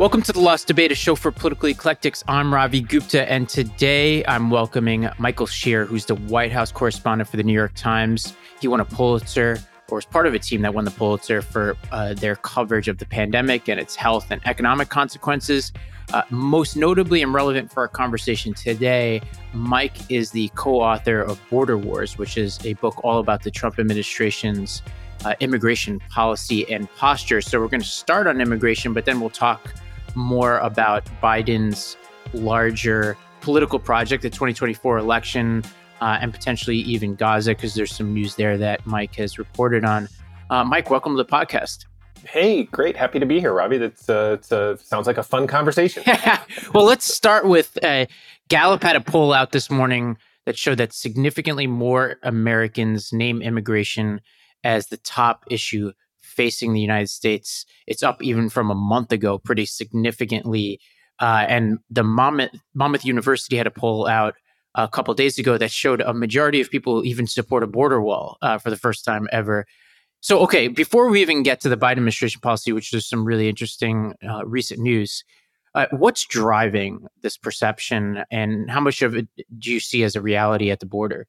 Welcome to the Lost Debate, a show for political eclectics. I'm Ravi Gupta, and today I'm welcoming Michael Shear, who's the White House correspondent for the New York Times. He won a Pulitzer, or was part of a team that won the Pulitzer for uh, their coverage of the pandemic and its health and economic consequences. Uh, most notably and relevant for our conversation today, Mike is the co author of Border Wars, which is a book all about the Trump administration's uh, immigration policy and posture. So we're going to start on immigration, but then we'll talk more about Biden's larger political project, the 2024 election, uh, and potentially even Gaza, because there's some news there that Mike has reported on. Uh, Mike, welcome to the podcast. Hey, great. Happy to be here, Robbie. That uh, uh, sounds like a fun conversation. well, let's start with uh, Gallup had a poll out this morning that showed that significantly more Americans name immigration as the top issue facing the United States. It's up even from a month ago pretty significantly. Uh, and the Monmouth, Monmouth University had a poll out a couple days ago that showed a majority of people even support a border wall uh, for the first time ever. So, okay, before we even get to the Biden administration policy, which is some really interesting uh, recent news, uh, what's driving this perception and how much of it do you see as a reality at the border?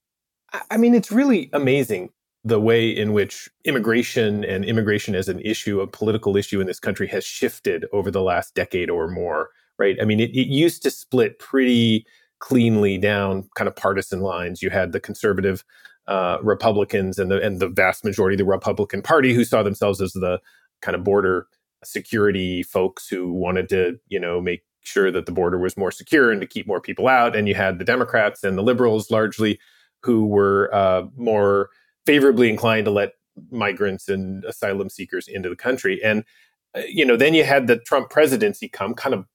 I mean, it's really amazing the way in which immigration and immigration as an issue, a political issue in this country, has shifted over the last decade or more, right? I mean, it, it used to split pretty cleanly down kind of partisan lines. You had the conservative uh, Republicans and the and the vast majority of the Republican Party who saw themselves as the kind of border security folks who wanted to, you know, make sure that the border was more secure and to keep more people out. And you had the Democrats and the liberals largely who were uh, more favorably inclined to let migrants and asylum seekers into the country. And, uh, you know, then you had the Trump presidency come, kind of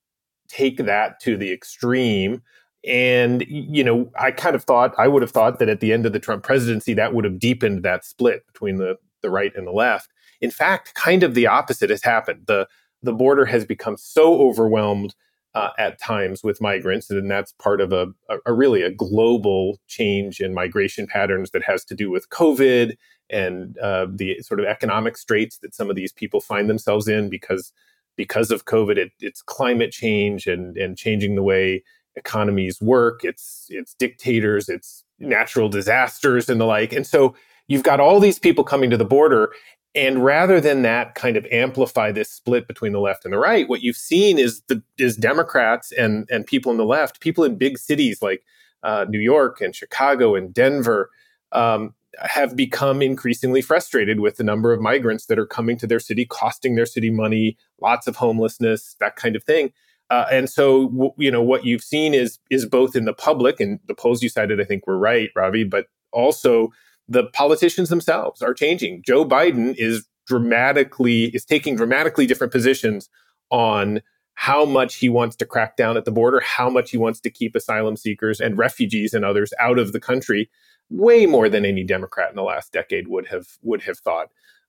take that to the extreme. And, you know, I kind of thought, I would have thought that at the end of the Trump presidency, that would have deepened that split between the, the right and the left. In fact, kind of the opposite has happened. The, the border has become so overwhelmed uh, at times with migrants, and that's part of a, a, a, really a global change in migration patterns that has to do with COVID and uh, the sort of economic straits that some of these people find themselves in because because of COVID. It, it's climate change and and changing the way economies work. It's it's dictators. It's natural disasters and the like. And so you've got all these people coming to the border and rather than that kind of amplify this split between the left and the right, what you've seen is the is Democrats and and people in the left, people in big cities like uh, New York and Chicago and Denver, um, have become increasingly frustrated with the number of migrants that are coming to their city, costing their city money, lots of homelessness, that kind of thing. Uh, and so, w- you know, what you've seen is is both in the public, and the polls you cited, I think, were right, Ravi, but also the politicians themselves are changing. Joe Biden is dramatically is taking dramatically different positions on how much he wants to crack down at the border, how much he wants to keep asylum seekers and refugees and others out of the country, way more than any Democrat in the last decade would have would have thought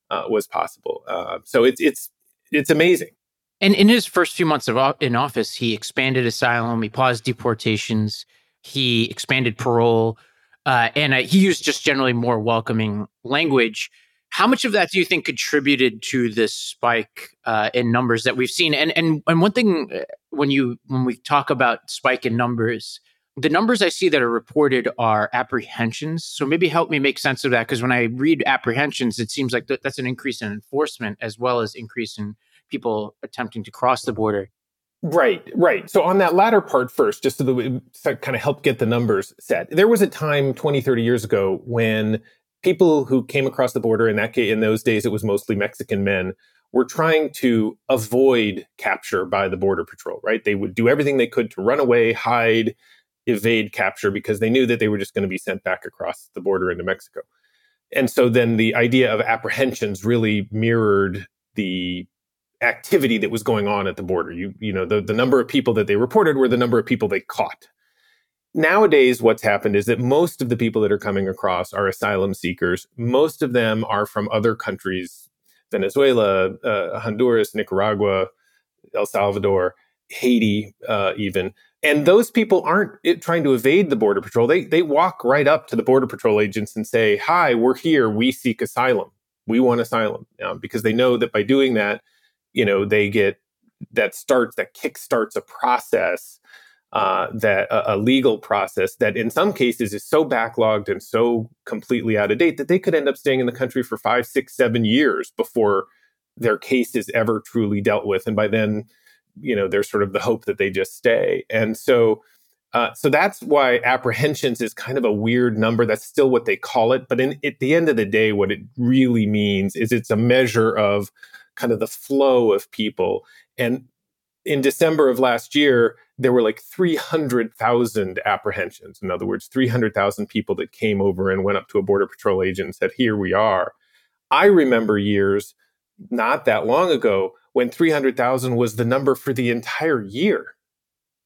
uh, was possible. Uh, so it's it's it's amazing. And in his first few months of in office, he expanded asylum, he paused deportations, he expanded parole uh, and uh, he used just generally more welcoming language. How much of that do you think contributed to this spike uh, in numbers that we've seen? And and and one thing uh, when you when we talk about spike in numbers, the numbers I see that are reported are apprehensions. So maybe help me make sense of that because when I read apprehensions, it seems like th- that's an increase in enforcement as well as increase in people attempting to cross the border. Right, right. So on that latter part first, just so that we kind of help get the numbers set. There was a time 20, 30 years ago when people who came across the border in that case, in those days it was mostly Mexican men were trying to avoid capture by the border patrol, right? They would do everything they could to run away, hide, evade capture because they knew that they were just going to be sent back across the border into Mexico. And so then the idea of apprehensions really mirrored the activity that was going on at the border. You you know the the number of people that they reported were the number of people they caught. Nowadays, what's happened is that most of the people that are coming across are asylum seekers. Most of them are from other countries: Venezuela, uh, Honduras, Nicaragua, El Salvador, Haiti, uh, even. And those people aren't it, trying to evade the border patrol. They they walk right up to the border patrol agents and say, "Hi, we're here. We seek asylum. We want asylum," um, because they know that by doing that, you know they get that starts that kickstarts a process uh, that a, a, legal process that in some cases is so backlogged and so completely out of date that they could end up staying in the country for five, six, seven years before their case is ever truly dealt with. And by then, you know, there's sort of the hope that they just stay. And so, uh, so that's why apprehensions is kind of a weird number. That's still what they call it. But in, at the end of the day, what it really means is it's a measure of kind of the flow of people. And in December of last year, there were like 300,000 apprehensions. In other words, 300,000 people that came over and went up to a Border Patrol agent and said, Here we are. I remember years not that long ago when 300,000 was the number for the entire year.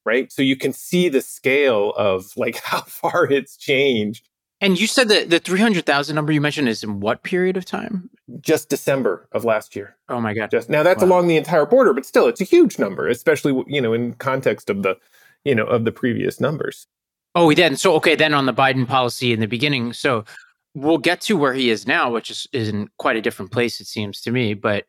Right. So you can see the scale of like how far it's changed. And you said that the 300,000 number you mentioned is in what period of time? Just December of last year. Oh my god. Just now that's wow. along the entire border, but still it's a huge number, especially you know in context of the you know of the previous numbers. Oh, we did. So okay, then on the Biden policy in the beginning, so we'll get to where he is now, which is, is in quite a different place it seems to me, but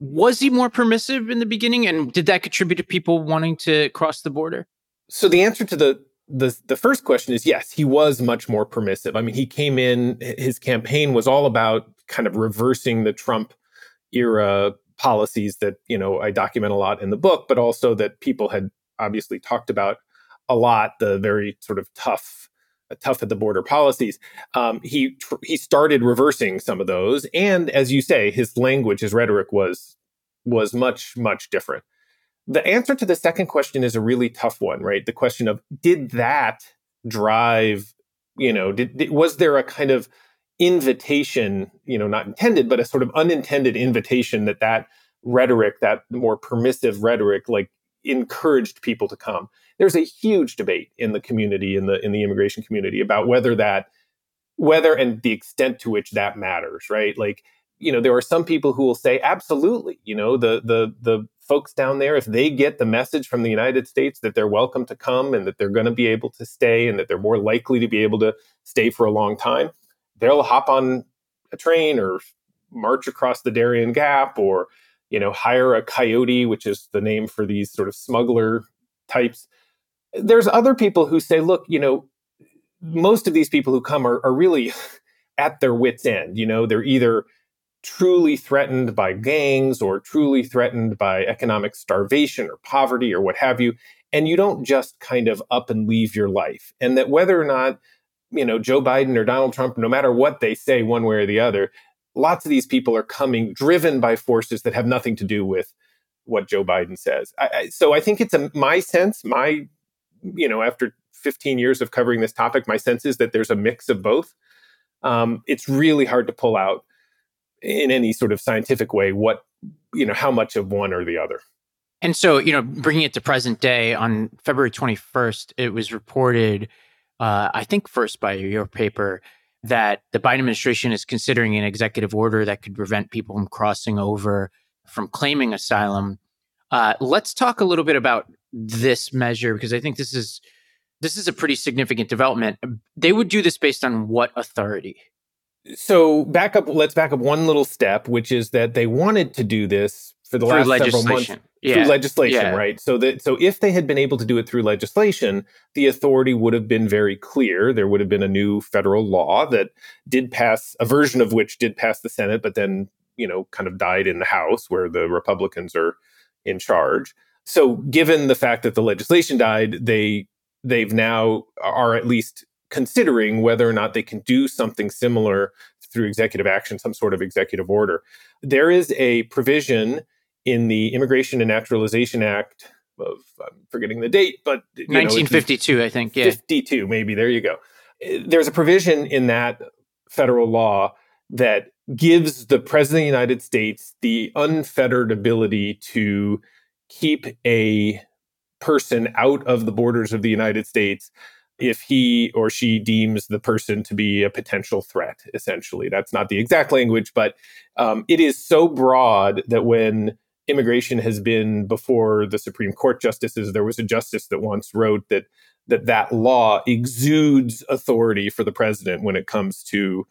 was he more permissive in the beginning and did that contribute to people wanting to cross the border? So the answer to the the the first question is yes, he was much more permissive. I mean, he came in his campaign was all about kind of reversing the Trump era policies that, you know, I document a lot in the book, but also that people had obviously talked about a lot, the very sort of tough tough at the border policies. Um, he tr- he started reversing some of those, and as you say, his language, his rhetoric was was much much different the answer to the second question is a really tough one, right? The question of did that drive, you know, did, did, was there a kind of invitation, you know, not intended, but a sort of unintended invitation that that rhetoric, that more permissive rhetoric, like encouraged people to come. There's a huge debate in the community, in the in the immigration community, about whether that, whether and the extent to which that matters, right? Like, you know, there are some people who will say, absolutely, you know, the the the folks down there, if they get the message from the United States that they're welcome to come and that they're going to be able to stay and that they're more likely to be able to stay for a long time, they'll hop on a train or march across the Darien Gap or you know hire a coyote, which is the name for these sort of smuggler types. There's other people who say, look, you know, most of these people who come are, are really at their wits' end. You know, they're either truly threatened by gangs or truly threatened by economic starvation or poverty or what have you. And you don't just kind of up and leave your life. And that whether or not, you know, Joe Biden or Donald Trump, no matter what they say one way or the other, lots of these people are coming driven by forces that have nothing to do with what Joe Biden says. I, I, so I think it's a, my sense, my, you know, after 15 years of covering this topic, my sense is that there's a mix of both. Um, it's really hard to pull out in any sort of scientific way what you know how much of one or the other and so you know bringing it to present day on february 21st it was reported uh, i think first by your paper that the biden administration is considering an executive order that could prevent people from crossing over from claiming asylum. Uh, let's talk a little bit about this measure because i think this is this is a pretty significant development. They would do this based on what authority? So back up let's back up one little step which is that they wanted to do this for the through last several months yeah. through legislation yeah. right so that so if they had been able to do it through legislation the authority would have been very clear there would have been a new federal law that did pass a version of which did pass the senate but then you know kind of died in the house where the republicans are in charge so given the fact that the legislation died they they've now are at least considering whether or not they can do something similar through executive action, some sort of executive order. There is a provision in the Immigration and Naturalization Act of I'm forgetting the date, but 1952, know, I think. Yeah, 52, maybe. There you go. There's a provision in that federal law that gives the president of the United States the unfettered ability to keep a person out of the borders of the United States if he or she deems the person to be a potential threat, essentially. That's not the exact language, but um, it is so broad that when immigration has been before the Supreme Court justices, there was a justice that once wrote that that that law exudes authority for the president when it comes to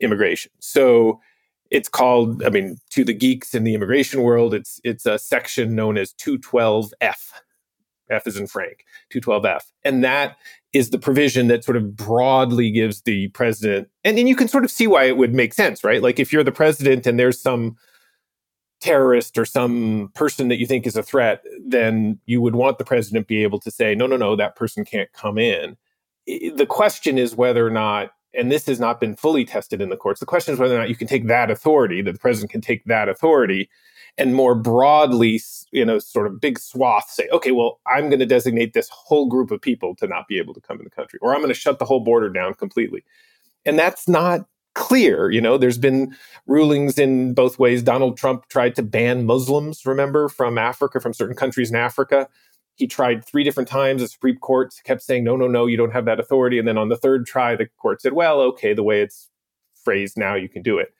immigration. So it's called, I mean, to the geeks in the immigration world, it's it's a section known as 212F. F is in Frank, 212F. And that is the provision that sort of broadly gives the president, and then you can sort of see why it would make sense, right? Like if you're the president and there's some terrorist or some person that you think is a threat, then you would want the president be able to say, no, no, no, that person can't come in. The question is whether or not and this has not been fully tested in the courts. The question is whether or not you can take that authority, that the president can take that authority, and more broadly, you know, sort of big swath say, okay, well, I'm going to designate this whole group of people to not be able to come in the country, or I'm going to shut the whole border down completely. And that's not clear. You know, there's been rulings in both ways. Donald Trump tried to ban Muslims, remember, from Africa, from certain countries in Africa he tried three different times. The Supreme Court kept saying, no, no, no, you don't have that authority. And then on the third try, the court said, well, okay, the way it's phrased now, you can do it.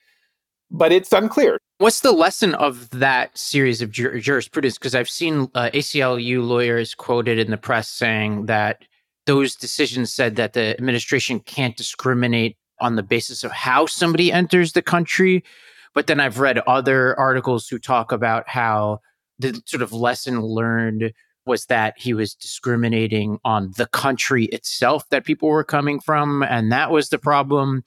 But it's unclear. What's the lesson of that series of jur- jurisprudence? Because I've seen uh, ACLU lawyers quoted in the press saying that those decisions said that the administration can't discriminate on the basis of how somebody enters the country. But then I've read other articles who talk about how the sort of lesson learned was that he was discriminating on the country itself that people were coming from and that was the problem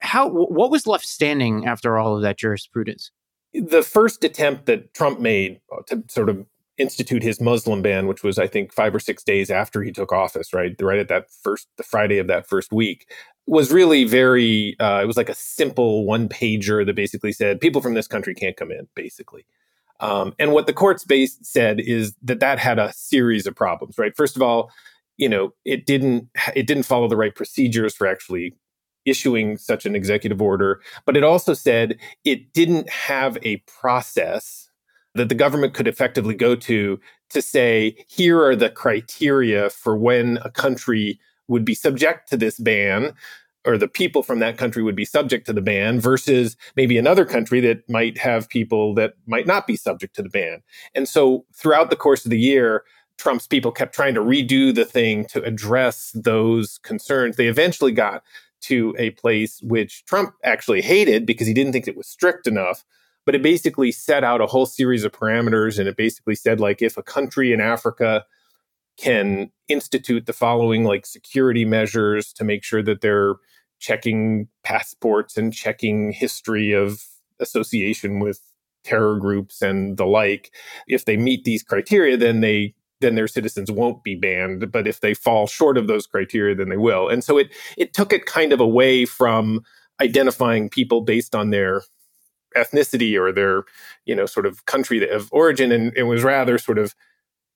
how what was left standing after all of that jurisprudence the first attempt that trump made uh, to sort of institute his muslim ban which was i think 5 or 6 days after he took office right right at that first the friday of that first week was really very uh, it was like a simple one pager that basically said people from this country can't come in basically um, and what the courts base said is that that had a series of problems, right? First of all, you know, it didn't it didn't follow the right procedures for actually issuing such an executive order, but it also said it didn't have a process that the government could effectively go to to say here are the criteria for when a country would be subject to this ban or the people from that country would be subject to the ban versus maybe another country that might have people that might not be subject to the ban. And so throughout the course of the year, Trump's people kept trying to redo the thing to address those concerns. They eventually got to a place which Trump actually hated because he didn't think it was strict enough. But it basically set out a whole series of parameters. And it basically said, like, if a country in Africa can institute the following like security measures to make sure that they're checking passports and checking history of association with terror groups and the like if they meet these criteria then they then their citizens won't be banned but if they fall short of those criteria then they will and so it it took it kind of away from identifying people based on their ethnicity or their you know sort of country of origin and it was rather sort of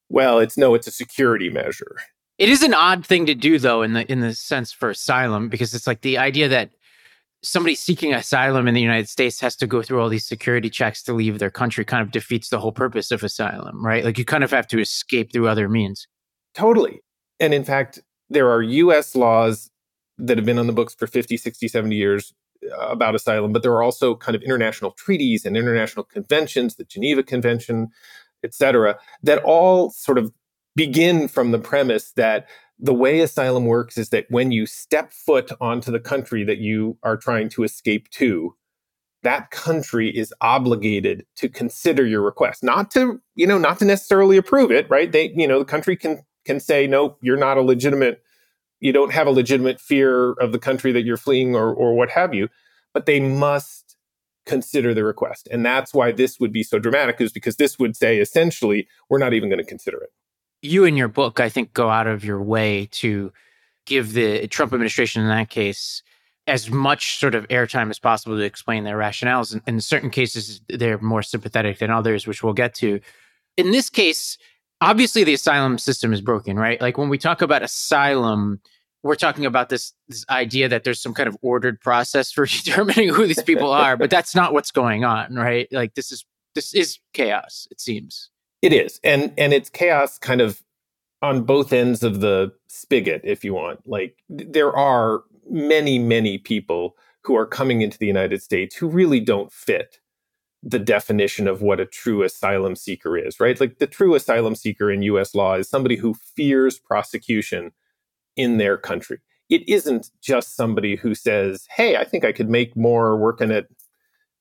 well, it's no, it's a security measure. It is an odd thing to do, though, in the in the sense for asylum, because it's like the idea that somebody seeking asylum in the United States has to go through all these security checks to leave their country kind of defeats the whole purpose of asylum, right? Like you kind of have to escape through other means. Totally. And in fact, there are US laws that have been on the books for 50, 60, 70 years about asylum, but there are also kind of international treaties and international conventions, the Geneva Convention, et cetera, that all sort of begin from the premise that the way asylum works is that when you step foot onto the country that you are trying to escape to, that country is obligated to consider your request, not to, you know, not to necessarily approve it, right? They, you know, the country can can say, no, you're not a legitimate, you don't have a legitimate fear of the country that you're fleeing or or what have you, but they must consider the request. And that's why this would be so dramatic, is because this would say essentially, we're not even going to consider it. You in your book, I think, go out of your way to give the Trump administration in that case as much sort of airtime as possible to explain their rationales. In, in certain cases, they're more sympathetic than others, which we'll get to. In this case, obviously the asylum system is broken, right? Like when we talk about asylum, we're talking about this this idea that there's some kind of ordered process for determining who these people are, but that's not what's going on, right? Like this is this is chaos. It seems it is, and and it's chaos kind of on both ends of the spigot, if you want. Like there are many many people who are coming into the United States who really don't fit the definition of what a true asylum seeker is, right? Like the true asylum seeker in US law is somebody who fears prosecution in their country. It isn't just somebody who says, "Hey, I think I could make more working at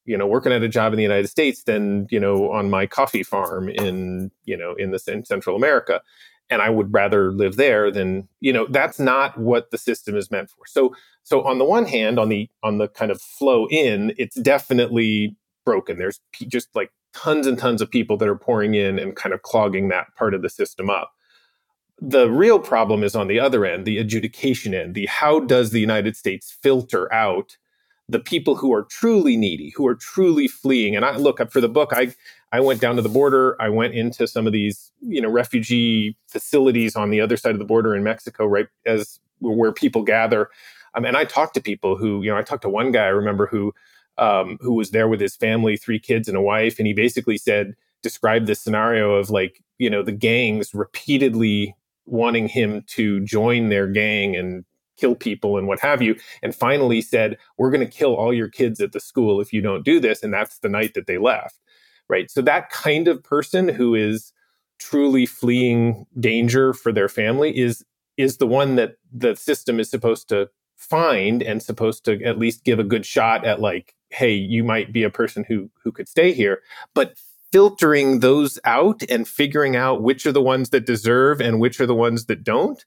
you know, working at a job in the United States than, you know, on my coffee farm in, you know, in the in Central America. And I would rather live there than, you know, that's not what the system is meant for. So, so on the one hand, on the on the kind of flow in, it's definitely broken. There's just like tons and tons of people that are pouring in and kind of clogging that part of the system up. The real problem is on the other end, the adjudication end, the how does the United States filter out the people who are truly needy, who are truly fleeing. And I look up for the book, I I went down to the border, I went into some of these, you know, refugee facilities on the other side of the border in Mexico, right as where people gather. Um, and I talked to people who, you know, I talked to one guy I remember who um, who was there with his family, three kids and a wife, and he basically said, described this scenario of like, you know, the gangs repeatedly wanting him to join their gang and kill people and what have you, and finally said, We're going to kill all your kids at the school if you don't do this. And that's the night that they left. Right. So that kind of person who is truly fleeing danger for their family is is the one that the system is supposed to find and supposed to at least give a good shot at like hey you might be a person who who could stay here but filtering those out and figuring out which are the ones that deserve and which are the ones that don't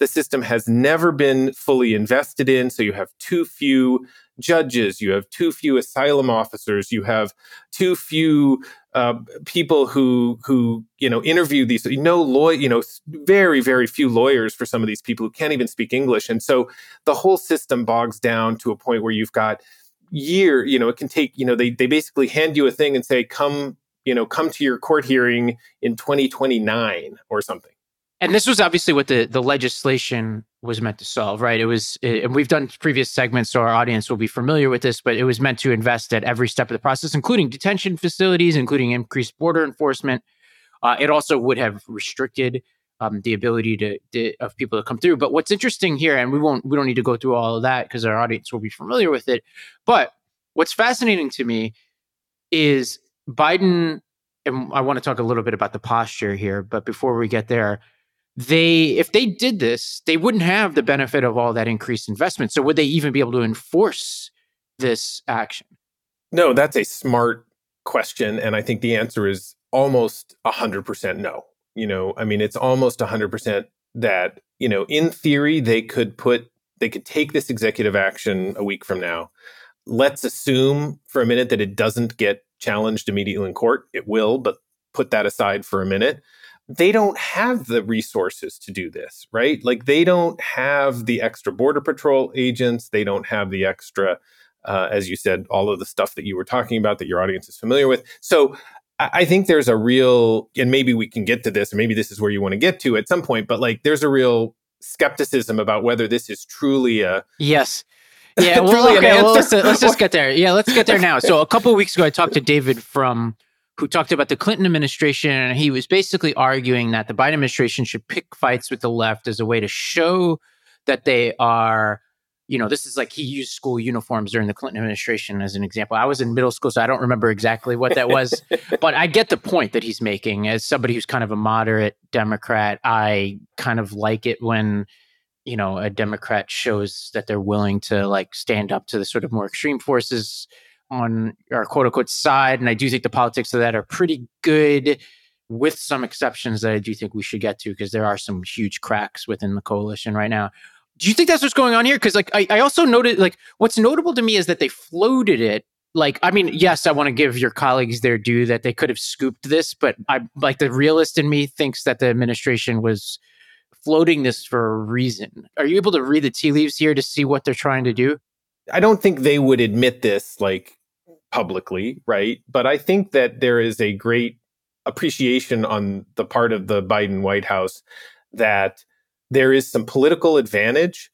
the system has never been fully invested in. So you have too few judges, you have too few asylum officers, you have too few uh, people who who you know interview these. No lawyer, you know, very very few lawyers for some of these people who can't even speak English, and so the whole system bogs down to a point where you've got year. You know, it can take. You know, they they basically hand you a thing and say, come. You know, come to your court hearing in 2029 or something and this was obviously what the the legislation was meant to solve, right? It was, and we've done previous segments, so our audience will be familiar with this. But it was meant to invest at every step of the process, including detention facilities, including increased border enforcement. Uh, it also would have restricted um, the ability to, to, of people to come through. But what's interesting here, and we won't we don't need to go through all of that because our audience will be familiar with it. But what's fascinating to me is Biden, and I want to talk a little bit about the posture here. But before we get there they if they did this they wouldn't have the benefit of all that increased investment so would they even be able to enforce this action no that's a smart question and i think the answer is almost 100% no you know i mean it's almost 100% that you know in theory they could put they could take this executive action a week from now let's assume for a minute that it doesn't get challenged immediately in court it will but put that aside for a minute they don't have the resources to do this, right? Like they don't have the extra border patrol agents, they don't have the extra uh, as you said, all of the stuff that you were talking about that your audience is familiar with. So I think there's a real, and maybe we can get to this, or maybe this is where you want to get to at some point, but like there's a real skepticism about whether this is truly a. Yes. Yeah. Well, okay. Well, let's, uh, let's just get there. Yeah. Let's get there now. So a couple weeks ago, I talked to David Frum who talked about the Clinton administration. And he was basically arguing that the Biden administration should pick fights with the left as a way to show that they are, you know, this is like he used school uniforms during the Clinton administration as an example. I was in middle school, so I don't remember exactly what that was, but I get the point that he's making. As somebody who's kind of a moderate Democrat, I kind of like it when you know a democrat shows that they're willing to like stand up to the sort of more extreme forces on our quote unquote side. And I do think the politics of that are pretty good, with some exceptions that I do think we should get to because there are some huge cracks within the coalition right now. Do you think that's what's going on here? Because like I, I also noted like what's notable to me is that they floated it like i mean yes i want to give your colleagues their due that they could have scooped this but i like the realist in me thinks that the administration was floating this for a reason are you able to read the tea leaves here to see what they're trying to do i don't think they would admit this like publicly, right? But I think that there is a great appreciation on the part of the Biden White House that there is some political advantage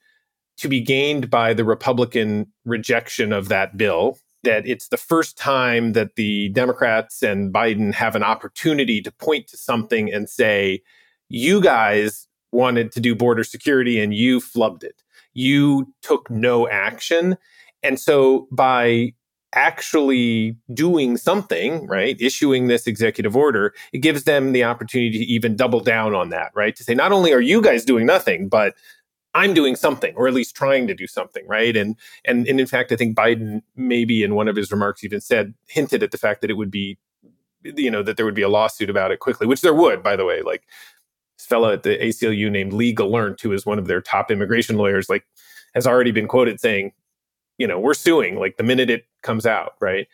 to be gained by the Republican rejection of that bill. That it's the first time that the Democrats and Biden have an opportunity to point to something and say, you guys wanted to do border security and you flubbed it. You took no action. And so by actually doing something, right, issuing this executive order, it gives them the opportunity to even double down on that, right? To say, not only are you guys doing nothing, but I'm doing something, or at least trying to do something, right? And and and in fact, I think Biden maybe in one of his remarks even said hinted at the fact that it would be, you know, that there would be a lawsuit about it quickly, which there would, by the way. Like this fellow at the ACLU named Lee Gelernt, who is one of their top immigration lawyers, like has already been quoted saying, you know, we're suing like the minute it comes out, right?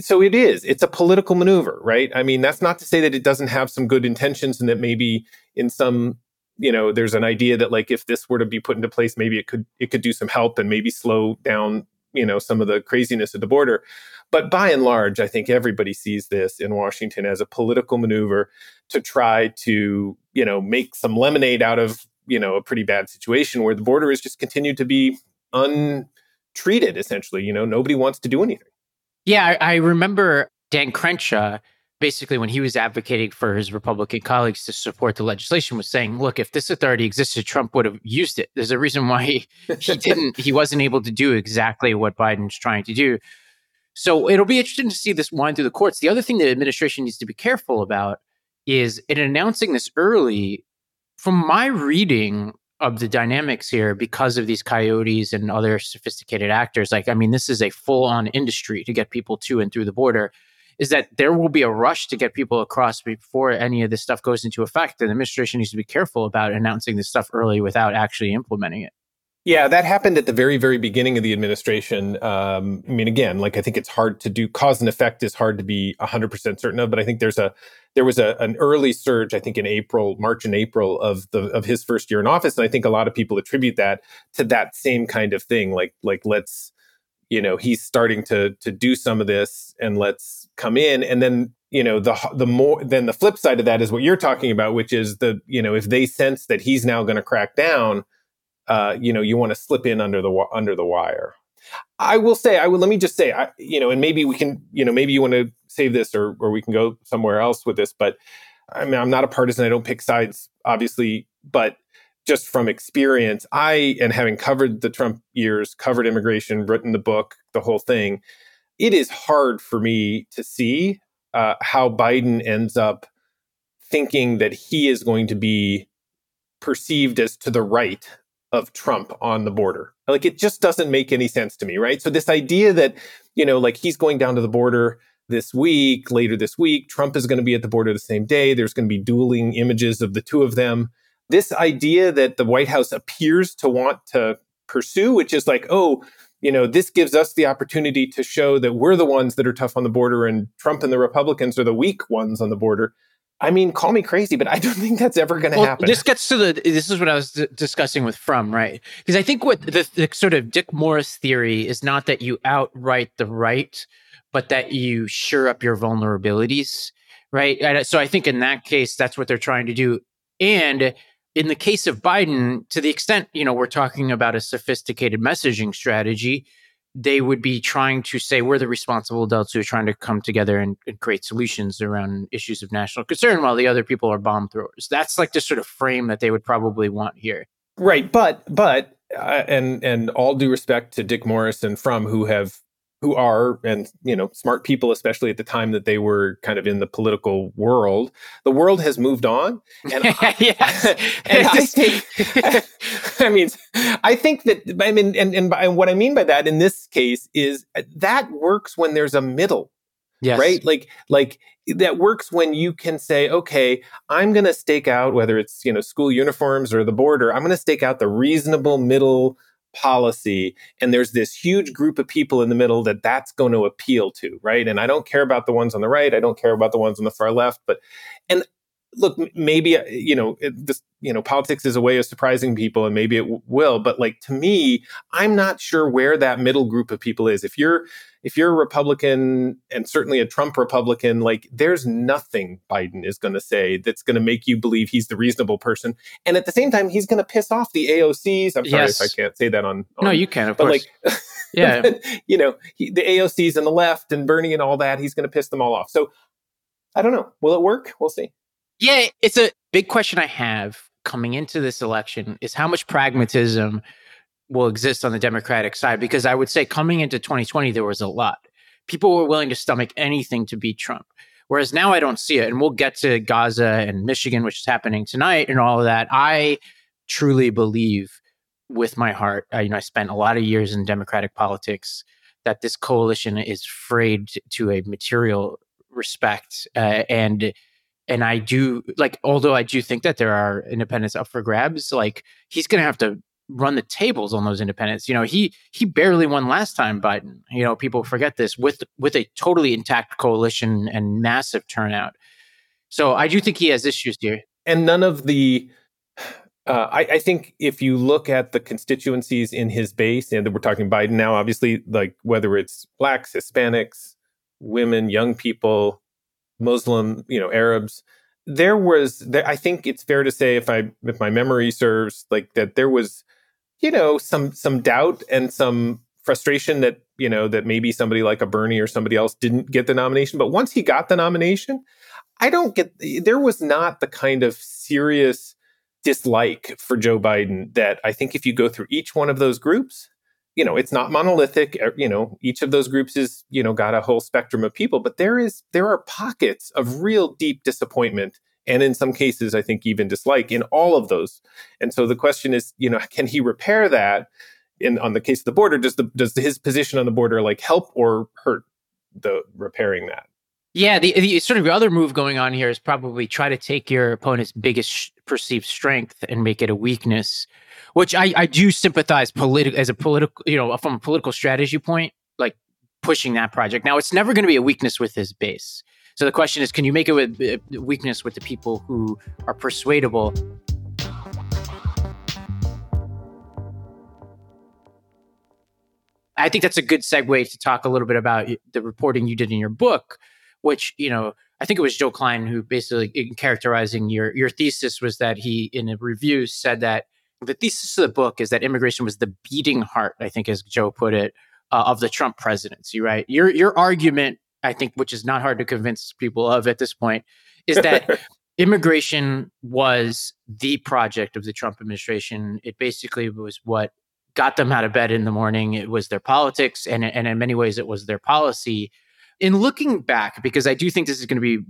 So it is. It's a political maneuver, right? I mean, that's not to say that it doesn't have some good intentions and that maybe in some you know there's an idea that like if this were to be put into place maybe it could it could do some help and maybe slow down you know some of the craziness at the border but by and large i think everybody sees this in washington as a political maneuver to try to you know make some lemonade out of you know a pretty bad situation where the border has just continued to be untreated essentially you know nobody wants to do anything. Yeah i, I remember dan crenshaw basically when he was advocating for his republican colleagues to support the legislation was saying look if this authority existed trump would have used it. There's a reason why he, he didn't he wasn't able to do exactly what biden's trying to do. So it'll be interesting to see this wind through the courts. The other thing the administration needs to be careful about is in announcing this early from my reading of the dynamics here because of these coyotes and other sophisticated actors like i mean this is a full on industry to get people to and through the border is that there will be a rush to get people across before any of this stuff goes into effect. And the administration needs to be careful about announcing this stuff early without actually implementing it. Yeah, that happened at the very, very beginning of the administration. Um, I mean, again, like I think it's hard to do cause and effect is hard to be 100% certain of, but I think there's a there was a, an early surge, I think in April, March and April of the of his first year in office, and I think a lot of people attribute that to that same kind of thing, like like let's you know he's starting to to do some of this and let's come in and then you know the the more then the flip side of that is what you're talking about which is the you know if they sense that he's now going to crack down uh you know you want to slip in under the under the wire. I will say i will let me just say I, you know and maybe we can you know maybe you want to save this or or we can go somewhere else with this but i mean i'm not a partisan i don't pick sides obviously but just from experience, I, and having covered the Trump years, covered immigration, written the book, the whole thing, it is hard for me to see uh, how Biden ends up thinking that he is going to be perceived as to the right of Trump on the border. Like it just doesn't make any sense to me, right? So this idea that, you know, like he's going down to the border this week, later this week, Trump is going to be at the border the same day, there's going to be dueling images of the two of them this idea that the White House appears to want to pursue, which is like, oh, you know, this gives us the opportunity to show that we're the ones that are tough on the border and Trump and the Republicans are the weak ones on the border. I mean, call me crazy, but I don't think that's ever going to well, happen. This gets to the. This is what I was d- discussing with Frum, right? Because I think what the, the, sort of Dick Morris theory is not that you outright the right, but that you sure up your vulnerabilities, right? And uh, so I think in that case, that's what they're trying to do. And in the case of Biden, to the extent, you know, we're talking about a sophisticated messaging strategy, they would be trying to say we're the responsible adults who are trying to come together and, and, create solutions around issues of national concern while the other people are bomb throwers. That's like the sort of frame that they would probably want here. Right, but but uh, and and all due respect to Dick Morris and Frum who have who are and you know smart people especially at the time that they were kind of in the political world the world has moved on. And I, and I think I mean I think that I mean and, and and what I mean by that in this case is uh, that works when there's a middle yes. right? Like like that works when you can say okay i'm going to stake out whether it's you know school uniforms or the border i'm going to stake out the reasonable middle policy and there's this huge group of people in the middle that that's going to appeal to right? And i don't care about the ones on the right i don't care about the ones on the far left but and look maybe uh, you know this you know politics is a way of surprising people and maybe it w- will but like to me i'm not sure where that middle group of people is if you're if you're a Republican and certainly a Trump Republican, like there's nothing Biden is going to say that's going to make you believe he's the reasonable person. And at the same time, he's going to piss off the AOCs. I'm sorry yes. if I can't say that on. on no, you can, of but course. Like, yeah, you know, he, the AOCs and the left and Bernie and all that, he's going to piss them all off. So I don't know. Will it work? We'll see. Yeah, it's a big question I have coming into this election is how much pragmatism will exist on the Democratic side because I would say coming into 2020, there was a lot. People were willing to stomach anything to beat Trump. Whereas now I don't see it. And we'll get to Gaza and Michigan, which is happening tonight and all of that. I truly believe with my heart. Uh, you know, I spent a lot of years in Democratic politics. That this coalition is frayed to a material respect, uh, and and I do like, although I do think that there are independents up for grabs, like he's going to have to run the tables on those independents. You know, he he barely won last time, Biden. You know, people forget this with with a totally intact coalition and massive turnout. So I do think he has issues here. And none of the uh, I, I, think if you look at the constituencies in his base, and we're talking Biden now, obviously, like whether it's blacks, Hispanics, women, young people, Muslim, you know, Arabs, there was. There, I think it's fair to say, if I if my memory serves, like that there was, you know, some some doubt and some frustration that you know that maybe somebody like a Bernie or somebody else didn't get the nomination. But once he got the nomination, I don't get. There was not the kind of serious dislike for Joe Biden that I think if you go through each one of those groups, you know, it's not monolithic. Er, you know, each of those groups is, you know, got a whole spectrum of people, but there is there are pockets of real deep disappointment and in some cases I think even dislike in all of those. And so the question is, you know, can he repair that? In on the case of the border, does the does his position on the border like help or hurt the repairing that? Yeah, the, the sort of other move going on here is probably try to take your opponent's biggest sh- perceived strength and make it a weakness, which I, I do sympathize politi- as a political, you know, from a political strategy point, like pushing that project. Now, it's never going to be a weakness with his base. So the question is, can you make it a uh, weakness with the people who are persuadable? I think that's a good segue to talk a little bit about the reporting you did in your book, which you know I think it was Joe Klein who basically in characterizing your your thesis was that he in a review said that the thesis of the book is that immigration was the beating heart, I think as Joe put it, uh, of the Trump presidency, right? Your your argument, I think, which is not hard to convince people of at this point, is that immigration was the project of the Trump administration. It basically was what got them out of bed in the morning. It was their politics, and and in many ways, it was their policy in looking back, because I do think this is going to be,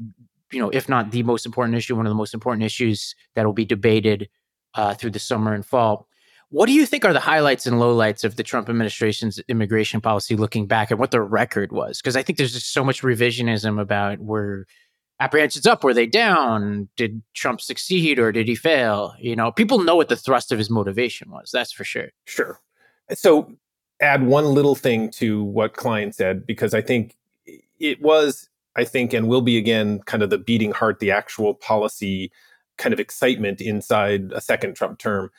you know, if not the most important issue, one of the most important issues that will be debated uh, through the summer and fall. What do you think are the highlights and lowlights of the Trump administration's immigration policy looking back and what the record was? Because I think there's just so much revisionism about were apprehensions up, were they down? Did Trump succeed or did he fail? You know, people know what the thrust of his motivation was. That's for sure. Sure. So add one little thing to what Klein said, because I think it was, I think, and will be again, kind of the beating heart, the actual policy kind of excitement inside a second Trump term.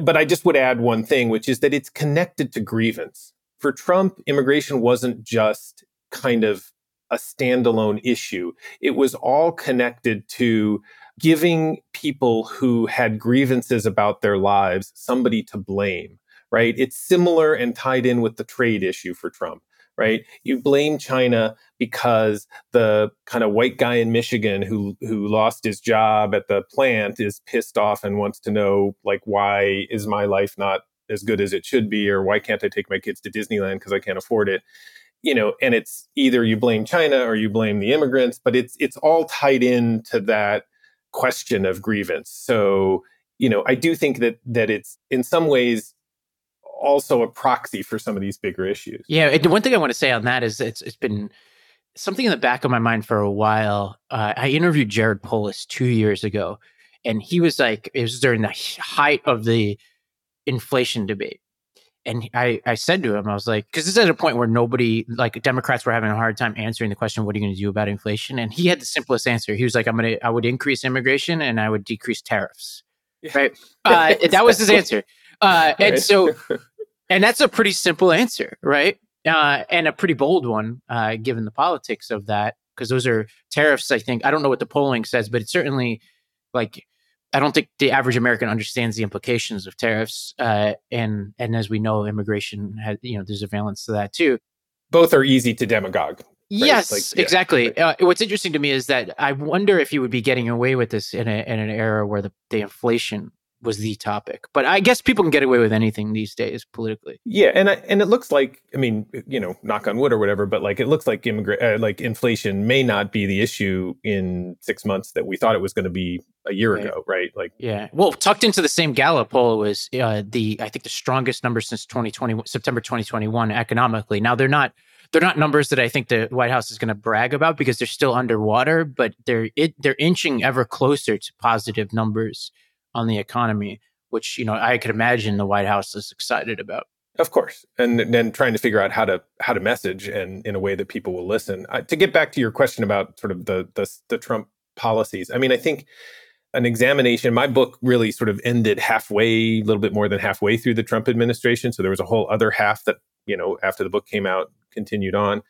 But I just would add one thing, which is that it's connected to grievance. For Trump, immigration wasn't just kind of a standalone issue, it was all connected to giving people who had grievances about their lives somebody to blame right? It's similar and tied in with the trade issue for Trump right? You blame China because the kind of white guy in Michigan who who lost his job at the plant is pissed off and wants to know like why is my life not as good as it should be or why can't I take my kids to Disneyland because I can't afford it? You know, and it's either you blame China or you blame the immigrants, but it's it's all tied in to that question of grievance. So, you know, I do think that that it's in some ways also a proxy for some of these bigger issues. Yeah, the one thing I want to say on that is it's it's been something in the back of my mind for a while. Uh, I interviewed Jared Polis two years ago, and he was like, it was during the height of the inflation debate. And I, I said to him, I was like, because this is at a point where nobody, like Democrats were having a hard time answering the question, what are you going to do about inflation? And he had the simplest answer. He was like, I'm going to, I would increase immigration and I would decrease tariffs. Yeah. Right. Uh, that was his answer. Uh, and so and that's a pretty simple answer, right? Uh, and a pretty bold one, uh, given the politics of that, because those are tariffs. I think I don't know what the polling says, but it's certainly like I don't think the average American understands the implications of tariffs. Uh, and and as we know, immigration has you know there's a valence to that too. Both are easy to demagogue. Right? Yes, like, yeah. exactly. Uh, what's interesting to me is that I wonder if you would be getting away with this in, a, in an era where the, the inflation was the topic. But I guess people can get away with anything these days politically. Yeah, and I, and it looks like I mean, you know, knock on wood or whatever, but like it looks like immigrant uh, like inflation may not be the issue in 6 months that we thought it was going to be a year right. ago, right? Like Yeah. Well, tucked into the same Gallup poll was uh, the I think the strongest number since 2020 September 2021 economically. Now they're not they're not numbers that I think the White House is going to brag about because they're still underwater, but they're it, they're inching ever closer to positive numbers on the economy, which you know I could imagine the White House is excited about. Of course, and then trying to figure out how to how to message and in a way that people will listen. To get back to your question about sort of the, the the Trump policies, I mean, I think an examination. My book really sort of ended halfway, a little bit more than halfway through the Trump administration. So there was a whole other half that you know after the book came out continued on.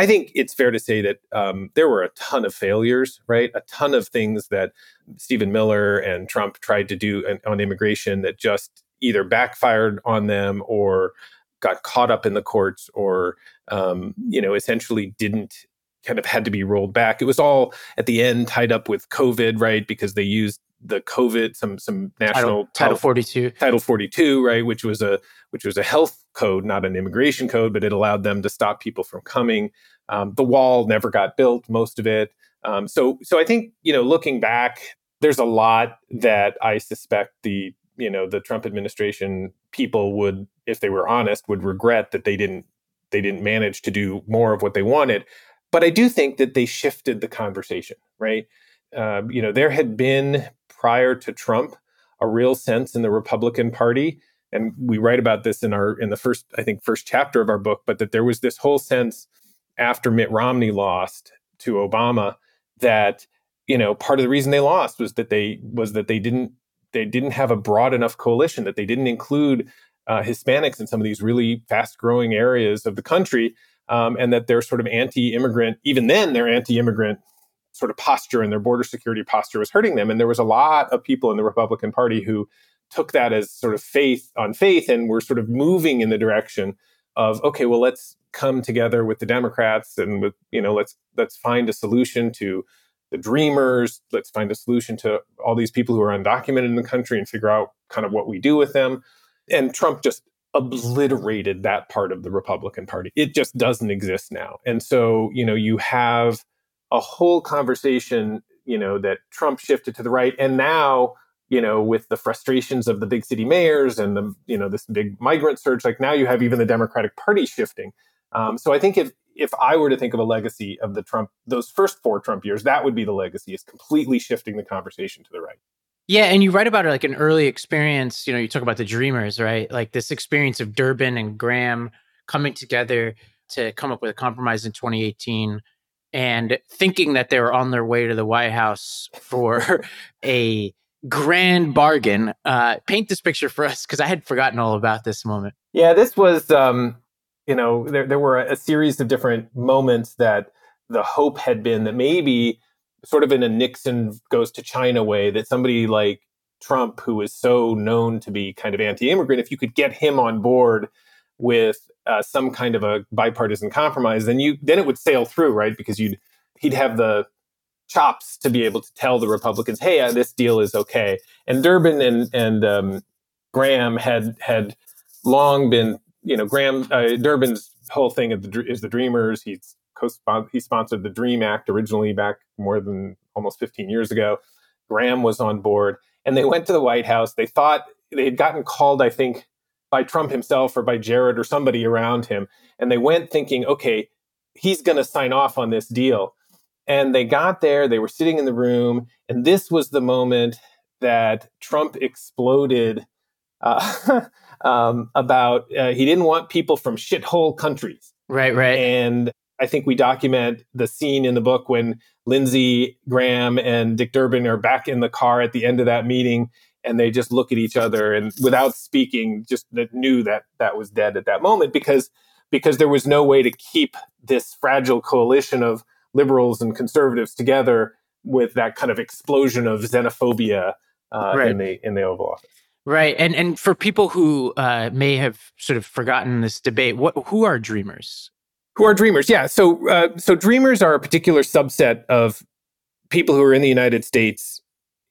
I think it's fair to say that um, there were a ton of failures, right? A ton of things that Stephen Miller and Trump tried to do on, on immigration that just either backfired on them or got caught up in the courts or, um, you know, essentially didn't kind of had to be rolled back. It was all at the end tied up with COVID, right? Because they used the COVID, some some national Title, Title 42. Title 42, right, which was a which was a health code, not an immigration code, but it allowed them to stop people from coming. Um, the wall never got built, most of it. Um, so so I think you know, looking back, there's a lot that I suspect the you know the Trump administration people would, if they were honest, would regret that they didn't they didn't manage to do more of what they wanted. But I do think that they shifted the conversation, right? Uh, you know, there had been prior to Trump a real sense in the Republican Party, and we write about this in our in the first I think first chapter of our book, but that there was this whole sense after Mitt Romney lost to Obama that you know part of the reason they lost was that they was that they didn't they didn't have a broad enough coalition that they didn't include uh, Hispanics in some of these really fast growing areas of the country, um, and that they're sort of anti-immigrant. Even then, they're anti-immigrant sort of posture and their border security posture was hurting them. And there was a lot of people in the Republican Party who took that as sort of faith on faith and were sort of moving in the direction of okay, well, let's come together with the Democrats and with you know let's let's find a solution to the dreamers. Let's find a solution to all these people who are undocumented in the country and figure out kind of what we do with them. And Trump just obliterated that part of the Republican Party. It just doesn't exist now. And so, you know, you have a whole conversation, you know, that Trump shifted to the right. And now, you know, with the frustrations of the big city mayors and the, you know, this big migrant surge, like now you have even the Democratic Party shifting. Um, so I think if if I were to think of a legacy of the Trump, those first four Trump years, that would be the legacy is completely shifting the conversation to the right. Yeah, and you write about like an early experience. You know, you talk about the Dreamers, right? Like this experience of Durbin and Graham coming together to come up with a compromise in 2018 and thinking that they were on their way to the White House for a grand bargain. Uh, paint this picture for us because I had forgotten all about this moment. Yeah, this was, um, you know, there, there were a, a series of different moments that the hope had been that maybe, sort of in a Nixon goes to China way, that somebody like Trump, who is so known to be kind of anti immigrant, if you could get him on board with uh, some kind of a bipartisan compromise, then you then it would sail through, right? Because you'd he'd have the chops to be able to tell the Republicans, "Hey, uh, this deal is okay." And Durbin and and um, Graham had had long been, you know, Graham uh, Durbin's whole thing the, is the Dreamers. He's co he sponsored the Dream Act originally back more than almost 15 years ago. Graham was on board, and they went to the White House. They thought they had gotten called, I think, by Trump himself or by Jared or somebody around him. And they went thinking, okay, he's going to sign off on this deal. And they got there, they were sitting in the room, and this was the moment that Trump exploded uh, um, about uh, he didn't want people from shithole countries. Right, right. And I think we document the scene in the book when Lindsey Graham and Dick Durbin are back in the car at the end of that meeting and they just look at each other and without speaking just knew that that was dead at that moment because because there was no way to keep this fragile coalition of liberals and conservatives together with that kind of explosion of xenophobia uh, right. in the in the Oval Office. Right, and and for people who uh, may have sort of forgotten this debate, what who are dreamers? Who are dreamers? Yeah, so uh, so dreamers are a particular subset of people who are in the United States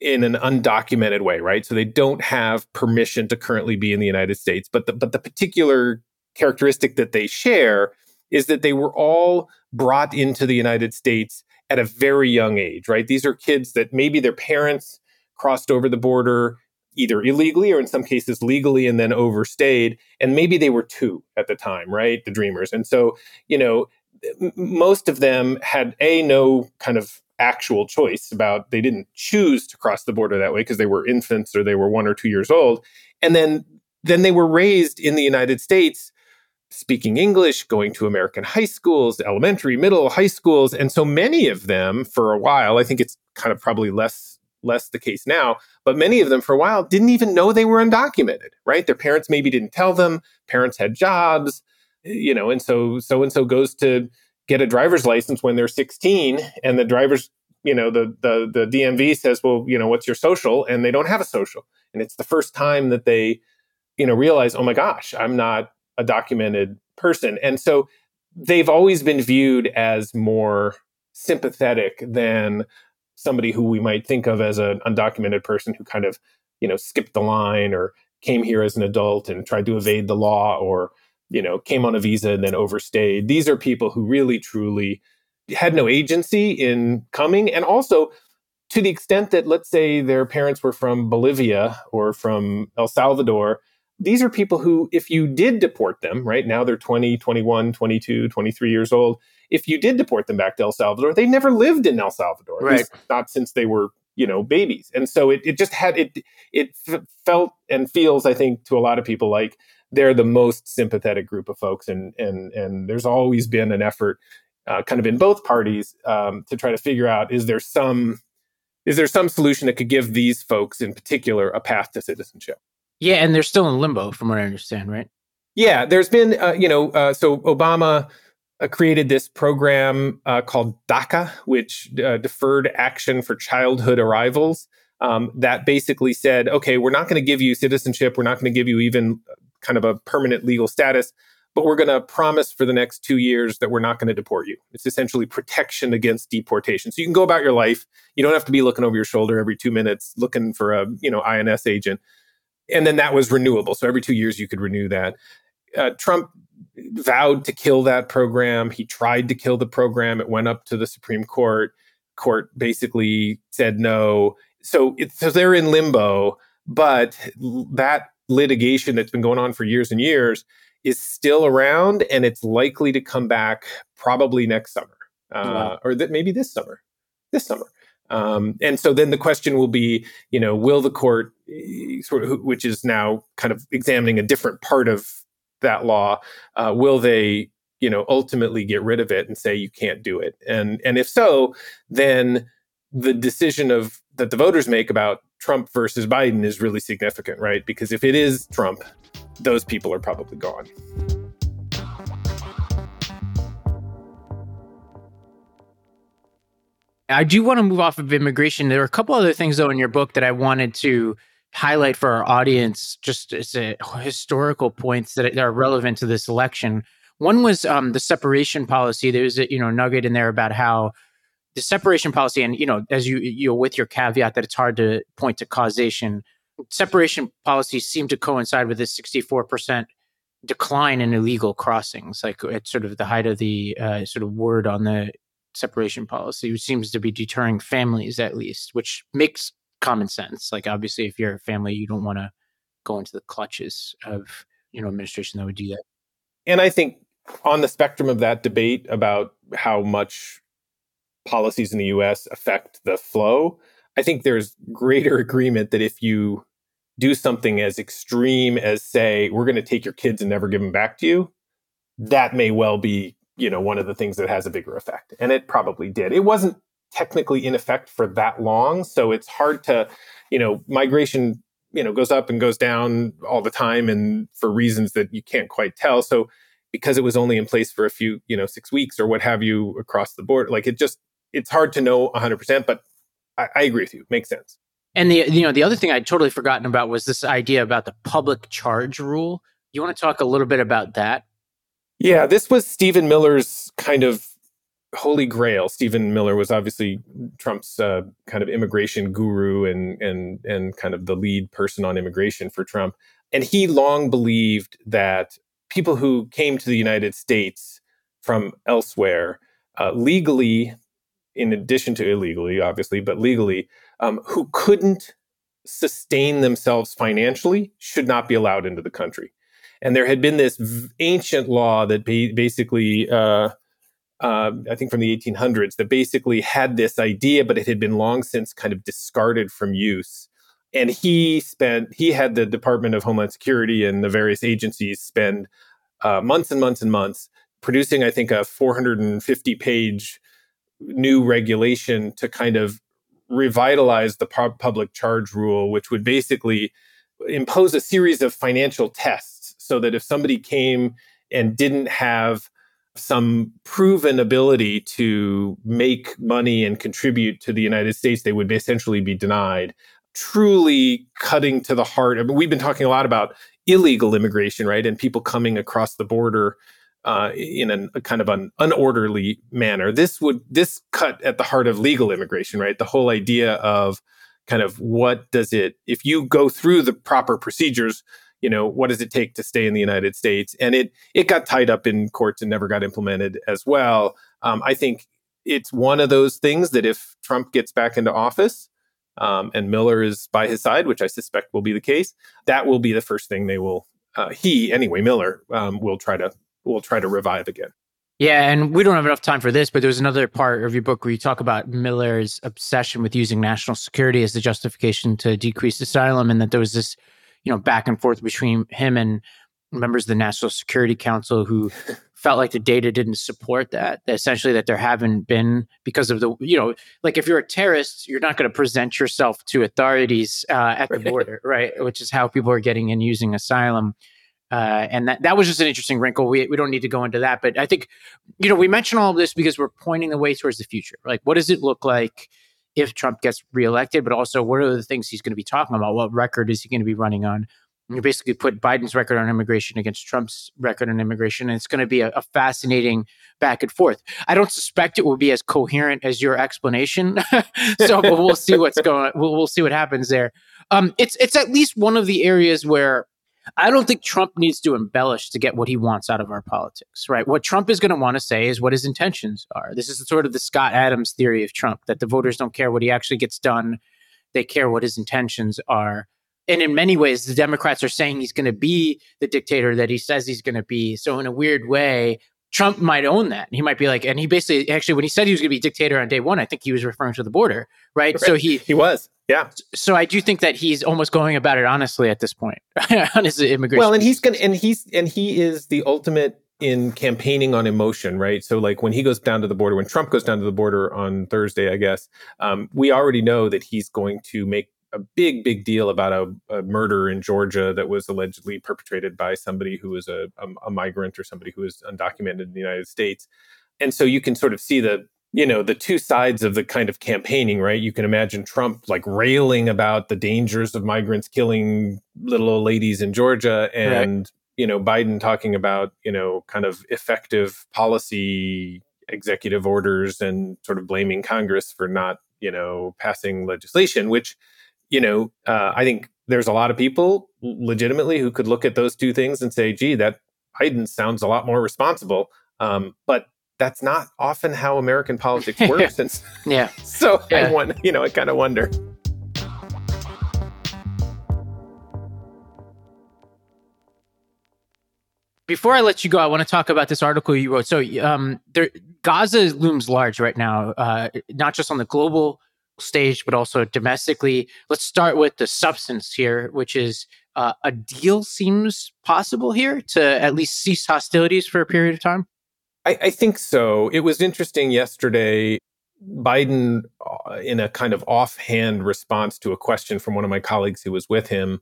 in an undocumented way, right? So they don't have permission to currently be in the United States. But the, but the particular characteristic that they share is that they were all brought into the United States at a very young age, right? These are kids that maybe their parents crossed over the border either illegally or in some cases legally and then overstayed. And maybe they were two at the time, right? The dreamers. And so, you know, most of them had a no kind of actual choice about they didn't choose to cross the border that way because they were infants or they were one or two years old. And then then they were raised in the United States speaking English, going to American high schools, elementary, middle, high schools. And so many of them for a while, I think it's kind of probably less less the case now, but many of them for a while didn't even know they were undocumented, right? Their parents maybe didn't tell them, parents had jobs, you know, and so so and so goes to get a driver's license when they're 16 and the driver's you know the the the DMV says well you know what's your social? And they don't have a social. And it's the first time that they you know realize oh my gosh I'm not a documented person. And so they've always been viewed as more sympathetic than somebody who we might think of as an undocumented person who kind of you know skipped the line or came here as an adult and tried to evade the law or you know, came on a visa and then overstayed. These are people who really truly had no agency in coming. And also, to the extent that, let's say, their parents were from Bolivia or from El Salvador, these are people who, if you did deport them, right now they're 20, 21, 22, 23 years old. If you did deport them back to El Salvador, they never lived in El Salvador, right. not since they were, you know, babies. And so it, it just had, it, it felt and feels, I think, to a lot of people like they're the most sympathetic group of folks, and and and there's always been an effort, uh, kind of in both parties, um, to try to figure out is there some is there some solution that could give these folks in particular a path to citizenship? Yeah, and they're still in limbo, from what I understand, right? Yeah, there's been, uh, you know, uh, so Obama uh, created this program uh, called DACA, which uh, Deferred Action for Childhood Arrivals. Um, that basically said, okay, we're not going to give you citizenship. We're not going to give you even kind of a permanent legal status, but we're going to promise for the next two years that we're not going to deport you. It's essentially protection against deportation. So you can go about your life. You don't have to be looking over your shoulder every two minutes looking for a you know INS agent. And then that was renewable. So every two years you could renew that. Uh, Trump vowed to kill that program. He tried to kill the program. It went up to the Supreme Court. Court basically said no. So, it, so they're in limbo. But that litigation that's been going on for years and years is still around and it's likely to come back probably next summer uh, wow. or th- maybe this summer this summer um, and so then the question will be you know will the court eh, sort of which is now kind of examining a different part of that law uh, will they you know ultimately get rid of it and say you can't do it and and if so then the decision of that the voters make about Trump versus Biden is really significant, right? Because if it is Trump, those people are probably gone. I do want to move off of immigration. There are a couple other things, though, in your book that I wanted to highlight for our audience, just as a historical points that are relevant to this election. One was um, the separation policy. There was a you know nugget in there about how the separation policy, and you know, as you you with your caveat that it's hard to point to causation, separation policies seem to coincide with this 64% decline in illegal crossings, like at sort of the height of the uh, sort of word on the separation policy, which seems to be deterring families at least, which makes common sense. Like obviously, if you're a family, you don't want to go into the clutches of you know administration that would do that. And I think on the spectrum of that debate about how much policies in the US affect the flow, I think there's greater agreement that if you do something as extreme as say we're going to take your kids and never give them back to you, that may well be, you know, one of the things that has a bigger effect. And it probably did. It wasn't technically in effect for that long, so it's hard to, you know, migration, you know, goes up and goes down all the time and for reasons that you can't quite tell. So because it was only in place for a few, you know, 6 weeks or what have you across the board, like it just it's hard to know 100%, but I, I agree with you. Makes sense. And the you know the other thing I'd totally forgotten about was this idea about the public charge rule. You want to talk a little bit about that? Yeah, this was Stephen Miller's kind of holy grail. Stephen Miller was obviously Trump's uh, kind of immigration guru and and and kind of the lead person on immigration for Trump. And he long believed that people who came to the United States from elsewhere uh, legally, in addition to illegally, obviously, but legally, um, who couldn't sustain themselves financially should not be allowed into the country. And there had been this v- ancient law that ba- basically, uh, uh, I think from the 1800s, that basically had this idea, but it had been long since kind of discarded from use. And he spent, he had the Department of Homeland Security and the various agencies spend uh, months and months and months producing, I think, a 450 page new regulation to kind of revitalize the public charge rule, which would basically impose a series of financial tests so that if somebody came and didn't have some proven ability to make money and contribute to the United States, they would essentially be denied. Truly cutting to the heart. I mean, we've been talking a lot about illegal immigration, right? And people coming across the border uh, in an, a kind of an unorderly manner. This would this cut at the heart of legal immigration, right? The whole idea of kind of what does it if you go through the proper procedures, you know, what does it take to stay in the United States? And it it got tied up in courts and never got implemented as well. Um, I think it's one of those things that if Trump gets back into office. Um, and Miller is by his side, which I suspect will be the case. That will be the first thing they will uh, he anyway Miller um, will try to will try to revive again. Yeah, and we don't have enough time for this, but there was another part of your book where you talk about Miller's obsession with using national security as the justification to decrease asylum, and that there was this, you know, back and forth between him and members of the National Security Council who felt like the data didn't support that. Essentially, that there haven't been because of the, you know, like if you're a terrorist, you're not going to present yourself to authorities uh, at the border, right? Which is how people are getting and using asylum. Uh, and that, that was just an interesting wrinkle. We, we don't need to go into that. But I think, you know, we mention all of this because we're pointing the way towards the future. Like, what does it look like if Trump gets reelected? But also, what are the things he's going to be talking about? What record is he going to be running on? you basically put Biden's record on immigration against Trump's record on immigration. And it's going to be a, a fascinating back and forth. I don't suspect it will be as coherent as your explanation. so, but we'll see what's going we'll, we'll see what happens there. Um, it's, it's at least one of the areas where I don't think Trump needs to embellish to get what he wants out of our politics, right? What Trump is going to want to say is what his intentions are. This is sort of the Scott Adams theory of Trump that the voters don't care what he actually gets done, they care what his intentions are. And in many ways, the Democrats are saying he's going to be the dictator that he says he's going to be. So, in a weird way, Trump might own that. He might be like, and he basically actually when he said he was going to be dictator on day one, I think he was referring to the border, right? right. So he he was, yeah. So I do think that he's almost going about it honestly at this point on his immigration. Well, and he's going and he's and he is the ultimate in campaigning on emotion, right? So like when he goes down to the border, when Trump goes down to the border on Thursday, I guess um, we already know that he's going to make a big, big deal about a, a, murder in Georgia that was allegedly perpetrated by somebody who was a, a, a, migrant or somebody who was undocumented in the United States. And so you can sort of see the, you know, the two sides of the kind of campaigning, right? You can imagine Trump like railing about the dangers of migrants killing little old ladies in Georgia and, right. you know, Biden talking about, you know, kind of effective policy executive orders and sort of blaming Congress for not, you know, passing legislation, which you know, uh, I think there's a lot of people legitimately who could look at those two things and say, gee, that Biden sounds a lot more responsible. Um, but that's not often how American politics works. and yeah. So yeah. I want, you know, I kind of wonder. Before I let you go, I want to talk about this article you wrote. So, um, there, Gaza looms large right now, uh, not just on the global stage, but also domestically. Let's start with the substance here, which is uh, a deal seems possible here to at least cease hostilities for a period of time. I, I think so. It was interesting yesterday. Biden, uh, in a kind of offhand response to a question from one of my colleagues who was with him,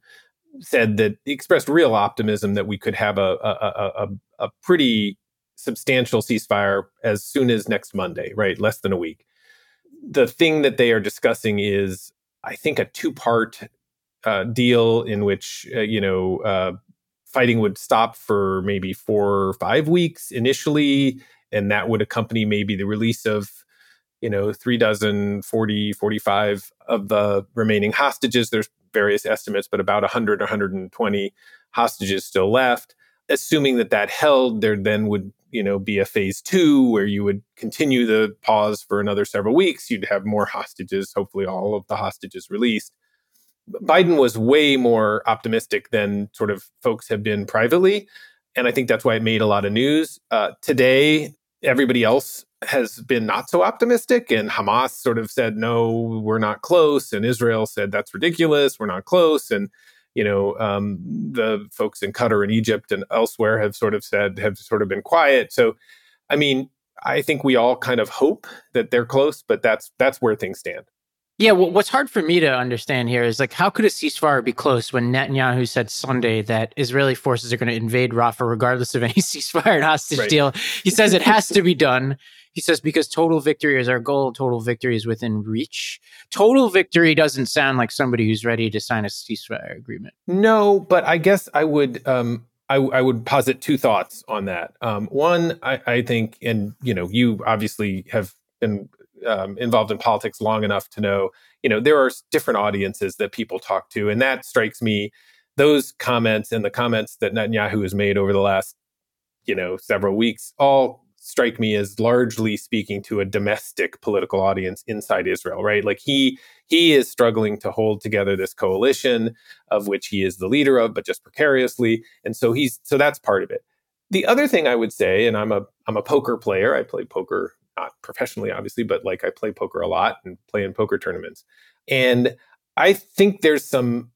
said that he expressed real optimism that we could have a, a, a, a pretty substantial ceasefire as soon as next Monday, right? Less than a week the thing that they are discussing is, I think, a two part uh, deal in which, uh, you know, uh, fighting would stop for maybe four or five weeks initially. and that would accompany maybe the release of you know three dozen 40 45 of the remaining hostages. There's various estimates but about 100 120 hostages still left. Assuming that that held there then would you know be a phase two where you would continue the pause for another several weeks. You'd have more hostages hopefully all of the hostages released biden was way more optimistic than sort of folks have been privately and i think that's why it made a lot of news uh, today everybody else has been not so optimistic and hamas sort of said no we're not close and israel said that's ridiculous we're not close and you know, um, the folks in Qatar and Egypt and elsewhere have sort of said, have sort of been quiet. So, I mean, I think we all kind of hope that they're close, but that's that's where things stand. Yeah, well, what's hard for me to understand here is like, how could a ceasefire be close when Netanyahu said Sunday that Israeli forces are going to invade Rafah regardless of any ceasefire and hostage right. deal? He says it has to be done. He says because total victory is our goal, total victory is within reach. Total victory doesn't sound like somebody who's ready to sign a ceasefire agreement. No, but I guess I would um, I, I, would posit two thoughts on that. Um, one, I, I, think, and you know, you obviously have been um, involved in politics long enough to know, you know, there are different audiences that people talk to, and that strikes me. Those comments and the comments that Netanyahu has made over the last, you know, several weeks all strike me as largely speaking to a domestic political audience inside Israel, right? Like he he is struggling to hold together this coalition of which he is the leader of, but just precariously. And so he's so that's part of it. The other thing I would say, and I'm a I'm a poker player. I play poker not professionally, obviously, but like I play poker a lot and play in poker tournaments. And I think there's some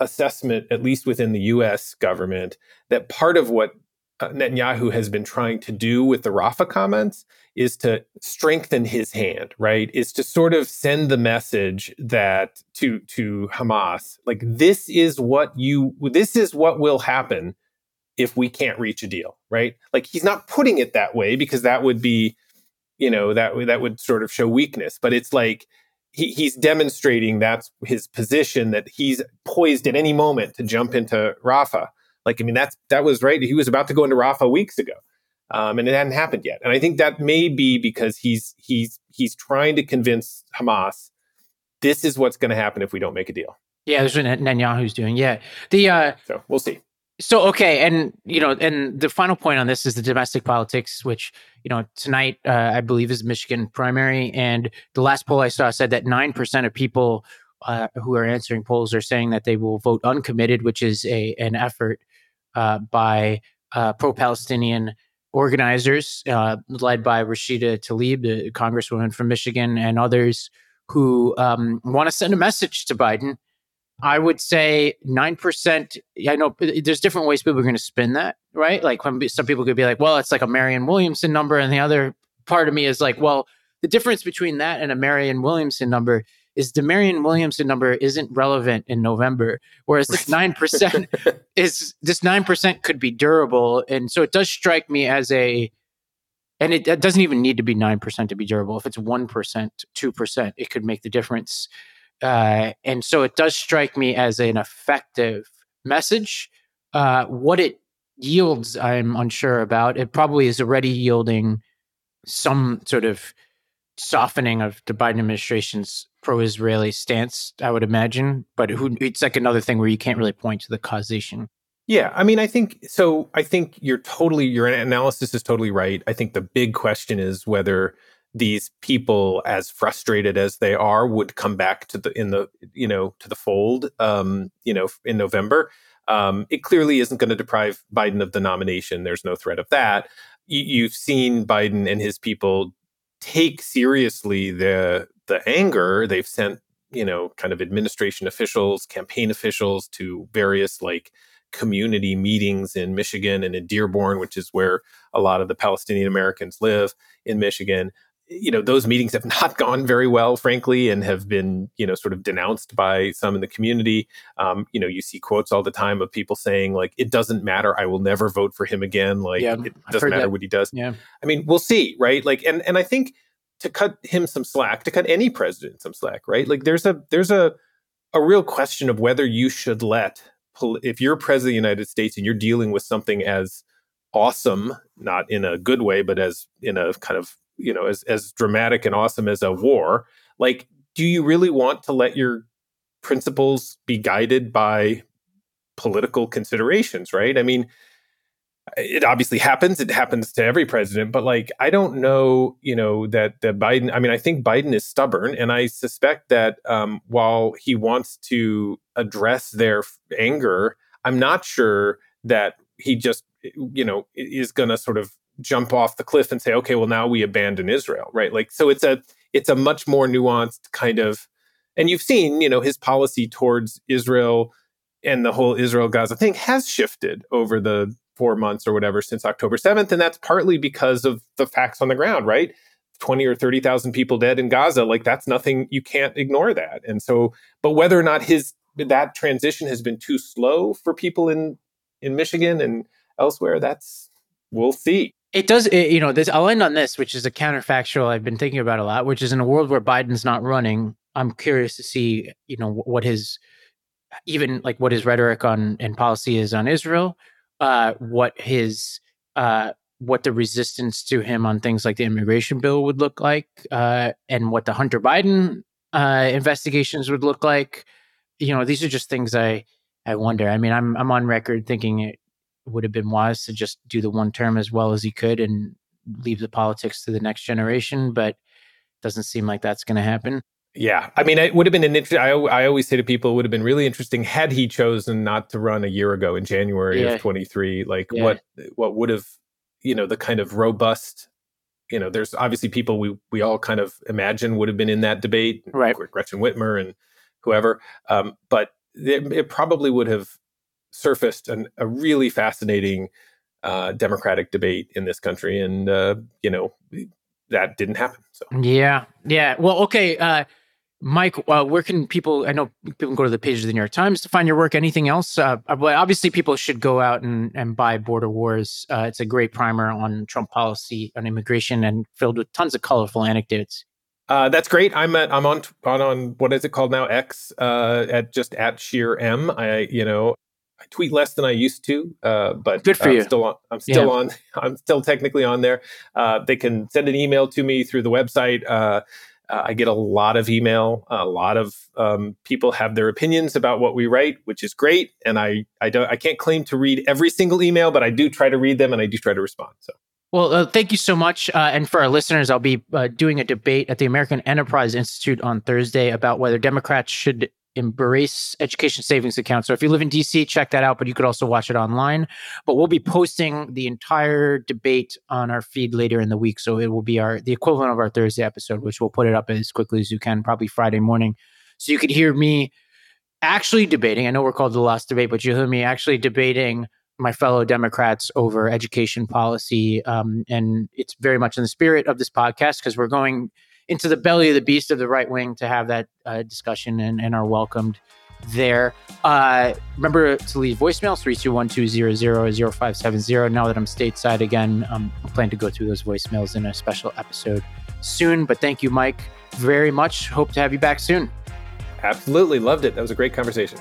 assessment, at least within the US government, that part of what uh, Netanyahu has been trying to do with the Rafah comments is to strengthen his hand, right? Is to sort of send the message that to to Hamas, like this is what you this is what will happen if we can't reach a deal, right? Like he's not putting it that way because that would be, you know, that that would sort of show weakness, but it's like he, he's demonstrating that's his position that he's poised at any moment to jump into Rafah like, I mean, that's that was right. He was about to go into Rafah weeks ago, um, and it hadn't happened yet. And I think that may be because he's he's he's trying to convince Hamas this is what's going to happen if we don't make a deal. Yeah, that's what Netanyahu's doing. Yeah, the uh, so we'll see. So okay, and you know, and the final point on this is the domestic politics, which you know tonight uh, I believe is Michigan primary, and the last poll I saw said that nine percent of people uh, who are answering polls are saying that they will vote uncommitted, which is a an effort uh, by uh, pro-Palestinian organizers uh, led by Rashida Tlaib, the congresswoman from Michigan, and others who um, want to send a message to Biden. I would say nine percent. I know uh, there's different ways people are going to spin that, right? Like when some people could be like, "Well, it's like a Marianne Williamson number," and the other part of me is like, "Well, the difference between that and a Marianne Williamson number is the Marianne Williamson number isn't relevant in November, whereas this nine percent is this nine percent could be durable, and so it does strike me as a, and it, it doesn't even need to be nine percent to be durable. If it's one percent, two percent, it could make the difference, uh, and so it does strike me as an effective message. Uh, what it yields, I'm unsure about. It probably is already yielding some sort of softening of the Biden administration's pro-Israeli stance, I would imagine. But who, it's like another thing where you can't really point to the causation. Yeah, I mean, I think so. I think you're totally your analysis is totally right. I think the big question is whether these people, as frustrated as they are, would come back to the in the you know to the fold. Um, you know, in November. Um, it clearly isn't going to deprive Biden of the nomination. There's no threat of that. you've seen Biden and his people take seriously the the anger they've sent you know kind of administration officials campaign officials to various like community meetings in Michigan and in Dearborn which is where a lot of the Palestinian Americans live in Michigan you know those meetings have not gone very well frankly and have been you know sort of denounced by some in the community. Um, you know you see quotes all the time of people saying like it doesn't matter. I will never vote for him again. Like yeah, it doesn't matter that. what he does. Yeah. I mean we'll see right? Like and and i think to cut him some slack to cut any president some slack right? Like there's a there's a a real question of whether you should let if you're president of the united states and you're dealing with something as awesome, not in a good way, but as in a kind of you know as as dramatic and awesome as a war. Like, do you really want to let your principles be guided by political considerations? Right? I mean it obviously happens. It happens to every president, but like I don't know, you know, that that Biden. I mean, I think Biden is stubborn, and I suspect that um, while he wants to address their anger, I'm not sure that he just, you know, is going to sort of jump off the cliff and say, okay, well now we abandon Israel, right? Like, so it's a it's a much more nuanced kind of, and you've seen, you know, his policy towards Israel and the whole Israel Gaza thing has shifted over the four months or whatever since October 7th. And that's partly because of the facts on the ground, right? 20 or 30,000 people dead in Gaza. Like that's nothing, you can't ignore that. And so, but whether or not his, that transition has been too slow for people in, in Michigan and elsewhere, that's, we'll see. It does, it, you know, this, I'll end on this, which is a counterfactual I've been thinking about a lot, which is in a world where Biden's not running, I'm curious to see, you know, what his, even like what his rhetoric on and policy is on Israel, uh, what his uh, what the resistance to him on things like the immigration bill would look like, uh, and what the Hunter Biden uh, investigations would look like. You know, these are just things I I wonder. I mean, I'm I'm on record thinking it would have been wise to just do the one term as well as he could and leave the politics to the next generation, but doesn't seem like that's going to happen. Yeah, I mean, it would have been an interesting. I, I always say to people, it would have been really interesting had he chosen not to run a year ago in January yeah. of 23. Like, yeah. what what would have, you know, the kind of robust, you know, there's obviously people we we all kind of imagine would have been in that debate, right? Gretchen Whitmer and whoever, um, but it, it, probably would have surfaced an, a really fascinating uh, democratic debate in this country, and uh, you know, that didn't happen. So yeah, yeah. Well, okay. Uh, Mike, uh, where can people? I know people can go to the page of the New York Times to find your work. Anything else? Uh, well, obviously, people should go out and, and buy Border Wars. Uh, it's a great primer on Trump policy on immigration and filled with tons of colorful anecdotes. Uh, that's great. I'm at I'm on on on what is it called now? X uh, at just at shear M. I you know I tweet less than I used to, uh, but good for I'm you. Still on. I'm still yeah. on. I'm still technically on there. Uh, they can send an email to me through the website. Uh, uh, I get a lot of email. A lot of um, people have their opinions about what we write, which is great. And I, I don't, I can't claim to read every single email, but I do try to read them and I do try to respond. So. Well, uh, thank you so much. Uh, and for our listeners, I'll be uh, doing a debate at the American Enterprise Institute on Thursday about whether Democrats should embrace education savings account. So if you live in DC, check that out, but you could also watch it online. But we'll be posting the entire debate on our feed later in the week. So it will be our the equivalent of our Thursday episode, which we'll put it up as quickly as you can, probably Friday morning. So you could hear me actually debating. I know we're called the lost debate, but you hear me actually debating my fellow Democrats over education policy. Um, and it's very much in the spirit of this podcast because we're going into the belly of the beast of the right wing to have that uh, discussion and, and, are welcomed there. Uh, remember to leave voicemails 321-200-0570. Now that I'm stateside again, um, I plan to go through those voicemails in a special episode soon. But thank you, Mike, very much. Hope to have you back soon. Absolutely. Loved it. That was a great conversation.